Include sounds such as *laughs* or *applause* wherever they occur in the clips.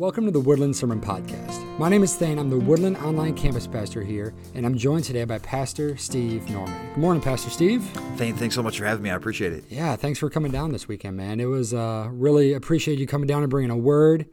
Welcome to the Woodland Sermon Podcast. My name is Thane. I'm the Woodland Online Campus Pastor here, and I'm joined today by Pastor Steve Norman. Good morning, Pastor Steve. Thane, thanks so much for having me. I appreciate it. Yeah, thanks for coming down this weekend, man. It was uh, really appreciate you coming down and bringing a word.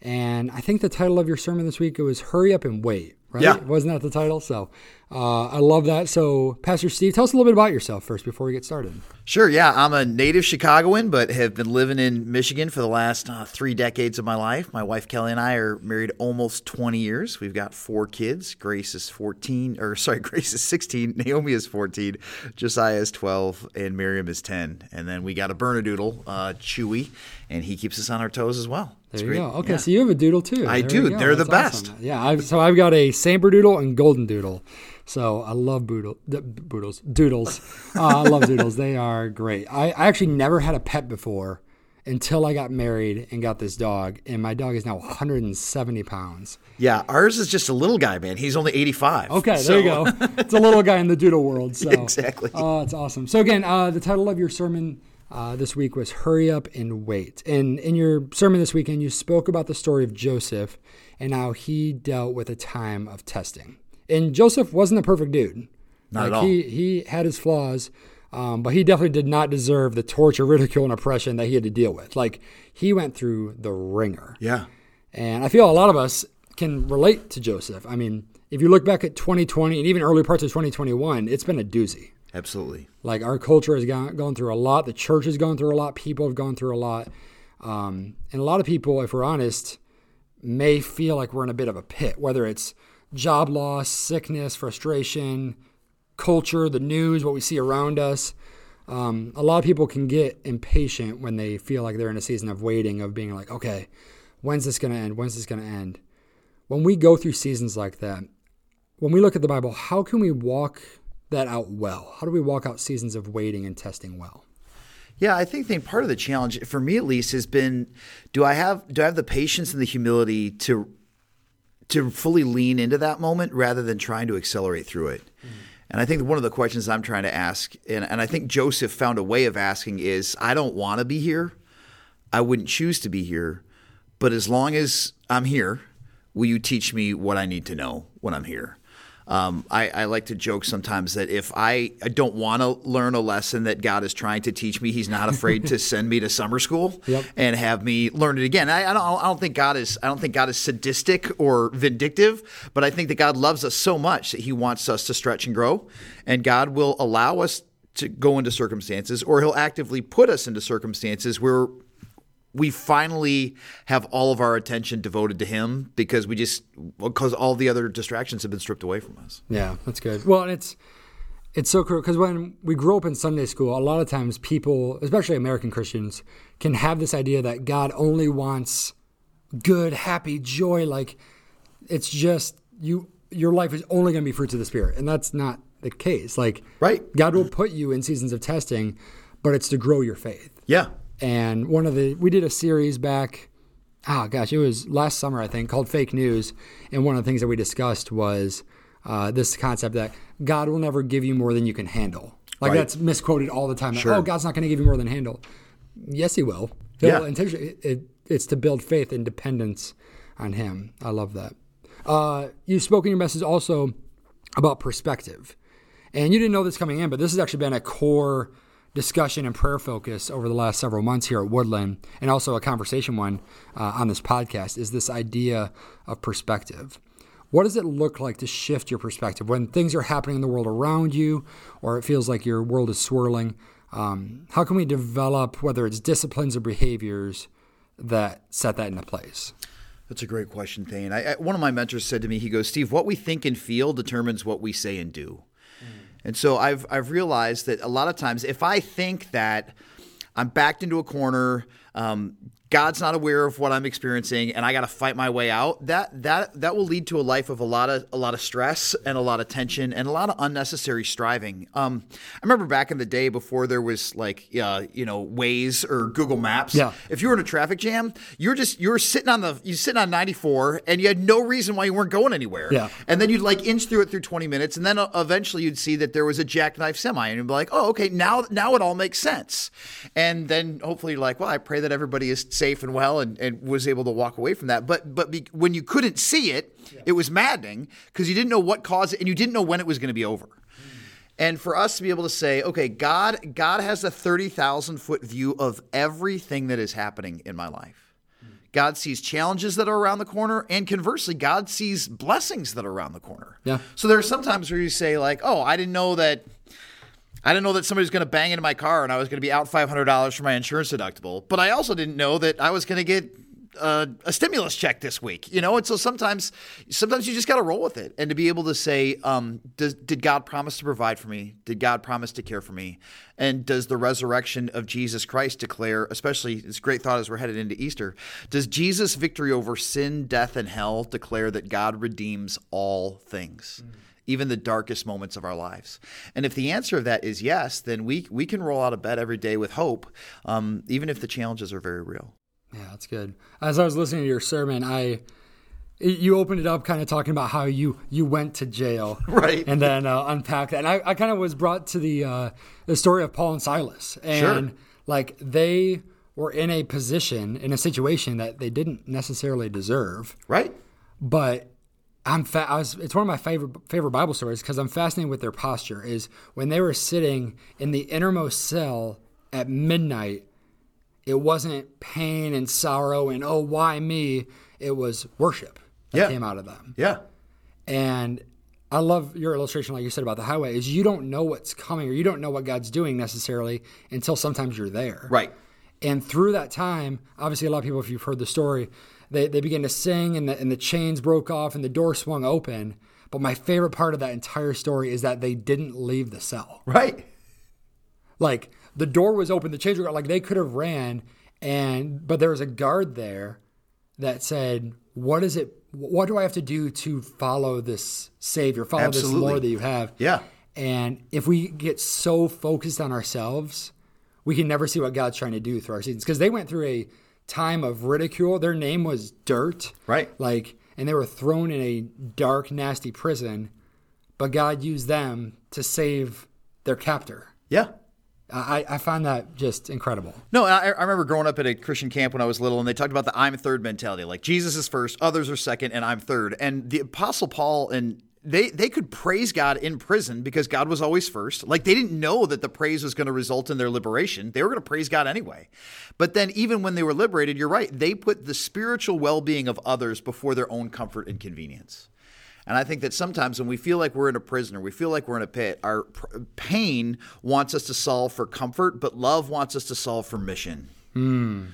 And I think the title of your sermon this week it was "Hurry Up and Wait." Right? Yeah. Wasn't that the title? So uh, I love that. So, Pastor Steve, tell us a little bit about yourself first before we get started. Sure, yeah. I'm a native Chicagoan, but have been living in Michigan for the last uh, three decades of my life. My wife Kelly and I are married almost 20 years. We've got four kids. Grace is 14, or *laughs* sorry, Grace is 16. Naomi is 14. Josiah is 12, and Miriam is 10. And then we got a Bernedoodle, uh, Chewy, and he keeps us on our toes as well. There It's you great. go. Okay, Yeah. so you have a doodle too. I There do. They're the best. awesome. Yeah. I've, so I've got a samber doodle and golden doodle. So I love boodle, d- boodles, doodles. Uh, I love doodles. They are great. I, I actually never had a pet before until I got married and got this dog, and my dog is now 170 pounds. Yeah, ours is just a little guy, man. He's only 85. Okay, So- there you go. *laughs* It's a little guy in the doodle world. So Exactly. Oh, it's awesome. So again, uh, the title of your sermon uh, this week was "Hurry Up and Wait." And in your sermon this weekend, you spoke about the story of Joseph and how he dealt with a time of testing. And Joseph wasn't a perfect dude. Not like at all. He he had his flaws. Um, but he definitely did not deserve the torture, *laughs* ridicule, and oppression that he had to deal with. Like he went through the ringer. Yeah. And I feel a lot of us can relate to Joseph. I mean, if you look back at 2020 and even early parts of 2021, it's been a doozy. Absolutely. Like our culture has gone, gone through a lot. The church has gone through a lot. People have gone through a lot. Um, and a lot of people, if we're honest, may feel like we're in a bit of a pit, whether it's job loss, sickness, frustration, culture, the news, what we see around us. Um, a lot of people can get impatient when they feel like they're in a season of waiting, of being like, okay, when's this going to end? When's this going to end? When we go through seasons like that, when we look at the Bible, how can we walk that out well? How do we walk out seasons of waiting and testing well? Yeah, I think, think part of the challenge for me at least has been do I have do I have the patience and the humility to to fully lean into that moment rather than trying to accelerate through it. Mm-hmm. And I think one of the questions I'm trying to ask, and, and I think Joseph found a way of asking is I don't want to be here. I wouldn't choose to be here. But as long as I'm here, will you teach me what I need to know when I'm here? Um, I, I like to joke sometimes that if I, I don't want to learn a lesson that God is trying to teach me, He's not afraid to *laughs* send me to summer school Yep. and have me learn it again. I, I don't I don't think God is I don't think God is sadistic or vindictive, but I think that God loves us so much that He wants us to stretch and grow, and God will allow us to go into circumstances, or He'll actively put us into circumstances where we finally have all of our attention devoted to Him because we just because all the other distractions have been stripped away from us. Yeah, that's good. Well, it's it's so cool because when we grow up in Sunday school, a lot of times people, especially American Christians, can have this idea that God only wants good, happy, joy. Like it's just you, your life is only going to be fruits of the spirit, and that's not the case. Like Right. God will put you in seasons of testing, but it's to grow your faith. Yeah, And one of the we did a series back, oh gosh, it was last summer I think, called Fake News. And one of the things that we discussed was uh, this concept that God will never give you more than you can handle. Like Right. that's misquoted all the time. Like, oh, God's not going to give you more than handle. Yes, He will. He'll Yeah. it, it, it's to build faith and dependence on Him. I love that. Uh, you spoke in your message also about perspective. And you didn't know this coming in, but this has actually been a core discussion and prayer focus over the last several months here at Woodland, and also a conversation one uh, on this podcast is this idea of perspective. What does it look like to shift your perspective when things are happening in the world around you, or it feels like your world is swirling? Um, how can we develop, whether it's disciplines or behaviors, that set that into place? That's a great question, Thane. I, I, one of my mentors said to me, he goes, Steve, what we think and feel determines what we say and do. And so I've, I've realized that a lot of times if I think that I'm backed into a corner, um, God's not aware of what I'm experiencing, and I got to fight my way out. That that that will lead to a life of a lot of a lot of stress and a lot of tension and a lot of unnecessary striving. Um, I remember back in the day before there was like uh, you know Waze or Google Maps. Yeah. If you were in a traffic jam, you're just you're sitting on the you sitting on 94, and you had no reason why you weren't going anywhere. Yeah. And then you'd like inch through it through 20 minutes, and then uh, eventually you'd see that there was a jackknife semi, and you'd be like, oh, okay, now now it all makes sense. And then hopefully you're like, well, I pray that everybody is safe and well and, and was able to walk away from that. But but be, when you couldn't see it, it was maddening because you didn't know what caused it and you didn't know when it was going to be over. Hmm. And for us to be able to say, okay, God, God has a 30,000 foot view of everything that is happening in my life. Hmm. God sees challenges that are around the corner, and conversely, God sees blessings that are around the corner. Yeah. So there are some times where you say, like, oh, I didn't know that. I didn't know that somebody was going to bang into my car and I was going to be out $500 for my insurance deductible. But I also didn't know that I was going to get uh, a stimulus check this week, you know. And so sometimes, sometimes you just got to roll with it, and to be able to say, um, does, "Did God promise to provide for me? Did God promise to care for me?" And does the resurrection of Jesus Christ declare, especially this great thought as we're headed into Easter, does Jesus' victory over sin, death, and hell declare that God redeems all things? Mm even the darkest moments of our lives? And if the answer of that is yes, then we we can roll out of bed every day with hope, um, even if the challenges are very real. Yeah, that's good. As I was listening to your sermon, I you opened it up kind of talking about how you you went to jail *laughs* right and then uh, unpacked that and i, I kind of was brought to the uh, the story of paul and silas and Sure. like they were in a position in a situation that they didn't necessarily deserve right but I'm fa- I was, it's one of my favorite favorite Bible stories because I'm fascinated with their posture. Is when they were sitting in the innermost cell at midnight, it wasn't pain and sorrow and oh why me. It was worship that Yeah. came out of them. yeah And I love your illustration, like you said about the highway, is you don't know what's coming or you don't know what God's doing necessarily until sometimes you're there. right And through that time, obviously, a lot of people, if you've heard the story, they, they began to sing and the, and the chains broke off and the door swung open. But my favorite part of that entire story is that they didn't leave the cell. right Like the door was open, the chains were like they could have ran, and but there was a guard there that said, "What is it? What do I have to do to follow this Savior, follow this Absolutely. Lord that you have?" yeah And if we get so focused on ourselves, we can never see what God's trying to do through our seasons. Because they went through a time of ridicule. Their name was dirt. Right. Like, and they were thrown in a dark, nasty prison. But God used them to save their captor. yeah I, I find that just incredible. No, I, I remember growing up at a Christian camp when I was little, and they talked about the "I'm third" mentality. Like Jesus is first, others are second, and I'm third. And the Apostle Paul and they they could praise God in prison because God was always first. Like they didn't know that the praise was going to result in their liberation. They were going to praise God anyway. But then even when they were liberated, you're right, they put the spiritual well-being of others before their own comfort and convenience. And I think that sometimes when we feel like we're in a prison or we feel like we're in a pit, our pain wants us to solve for comfort, but love wants us to solve for mission. Hmm.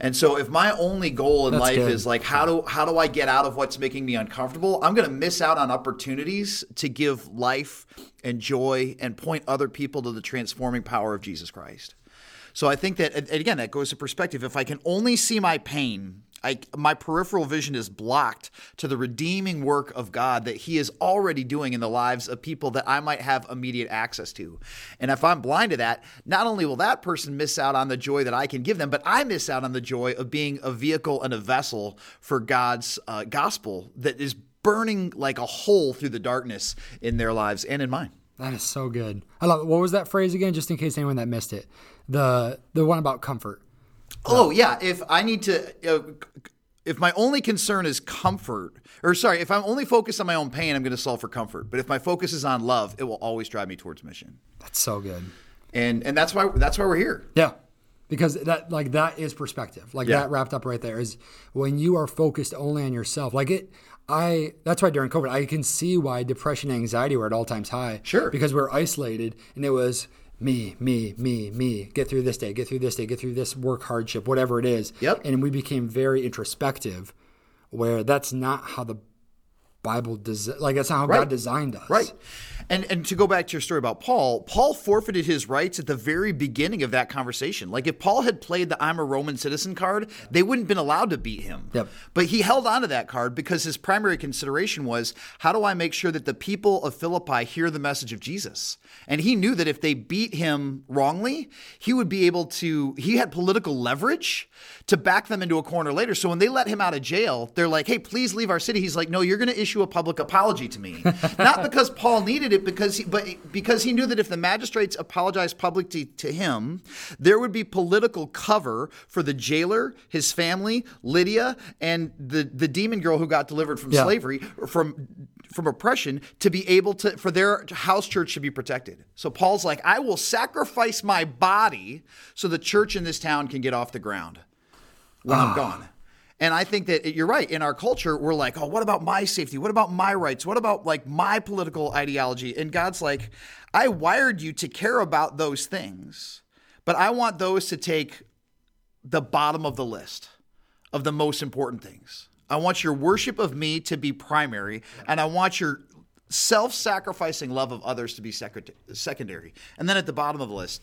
And so if my only goal in That's life good. is like how do how do I get out of what's making me uncomfortable, I'm going to miss out on opportunities to give life and joy and point other people to the transforming power of Jesus Christ. So I think that and again that goes to perspective. If I can only see my pain, I, my peripheral vision is blocked to the redeeming work of God that He is already doing in the lives of people that I might have immediate access to. And if I'm blind to that, not only will that person miss out on the joy that I can give them, but I miss out on the joy of being a vehicle and a vessel for God's uh, gospel that is burning like a hole through the darkness in their lives and in mine. That is so good. I love. it. What was that phrase again? Just in case anyone that missed it, the the one about comfort. Oh yeah, if I need to, uh, if my only concern is comfort, or sorry, if I'm only focused on my own pain, I'm going to solve for comfort. But if my focus is on love, it will always drive me towards mission. That's so good. And and that's why that's why we're here. Yeah. Because that like that is perspective. Like Yeah. that wrapped up right there is when you are focused only on yourself. Like it I that's why during COVID I can see why depression and anxiety were at all times high. Sure. Because we're isolated and it was me, me, me, me. Get through this day, get through this day, get through this work hardship, whatever it is. Yep. And we became very introspective where that's not how the Bible does like that's not how Right. God designed us. Right. And and to go back to your story about Paul, Paul forfeited his rights at the very beginning of that conversation. Like if Paul had played the I'm a Roman citizen card, they wouldn't have been allowed to beat him. Yep. But he held on to that card because his primary consideration was how do I make sure that the people of Philippi hear the message of Jesus? And he knew that if they beat him wrongly, he would be able to he had political leverage to back them into a corner later. So when they let him out of jail, they're like, "Hey, please leave our city." He's like, "No, you're going to issue issue a public apology to me. Not *laughs* because Paul needed it, because he, but because he knew that if the magistrates apologized publicly to him, there would be political cover for the jailer, his family, Lydia, and the the demon girl who got delivered from Yeah. slavery from from oppression to be able to for their house church to be protected. So Paul's like, I will sacrifice my body so the church in this town can get off the ground when I'm ah. gone. And I think that you're right. In our culture, we're like, oh, what about my safety? What about my rights? What about like my political ideology? And God's like, I wired you to care about those things, but I want those to take the bottom of the list of the most important things. I want your worship of me to be primary, and I want your self sacrificing love of others to be secondary. And then at the bottom of the list,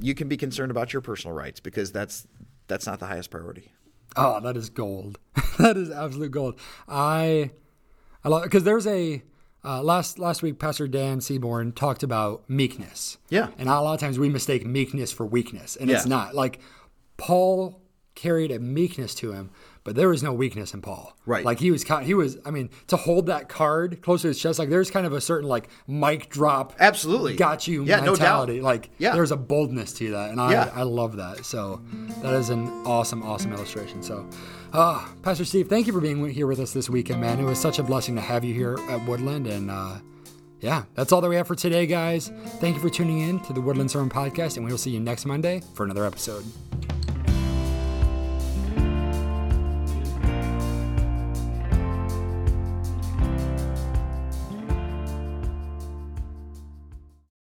you can be concerned about your personal rights because that's that's not the highest priority. Oh, that is gold. *laughs* that is absolute gold. I, I love because there's a uh, last last week. Pastor Dan Seaborn talked about meekness. Yeah. and a lot of times we mistake meekness for weakness, and it's not. Like Paul carried a meekness to him, but there was no weakness in Paul. Right. Like he was. He was. I mean, to hold that card close to his chest, like there's kind of a certain like mic drop. Absolutely. Got you Yeah, no doubt. mentality. Like Yeah. there's a boldness to that, and I Yeah. I love that. So that is an awesome, awesome illustration. So, uh, Pastor Steve, thank you for being here with us this weekend, man. It was such a blessing to have you here at Woodland, and uh, yeah, that's all that we have for today, guys. Thank you for tuning in to the Woodland Sermon Podcast, and we will see you next Monday for another episode.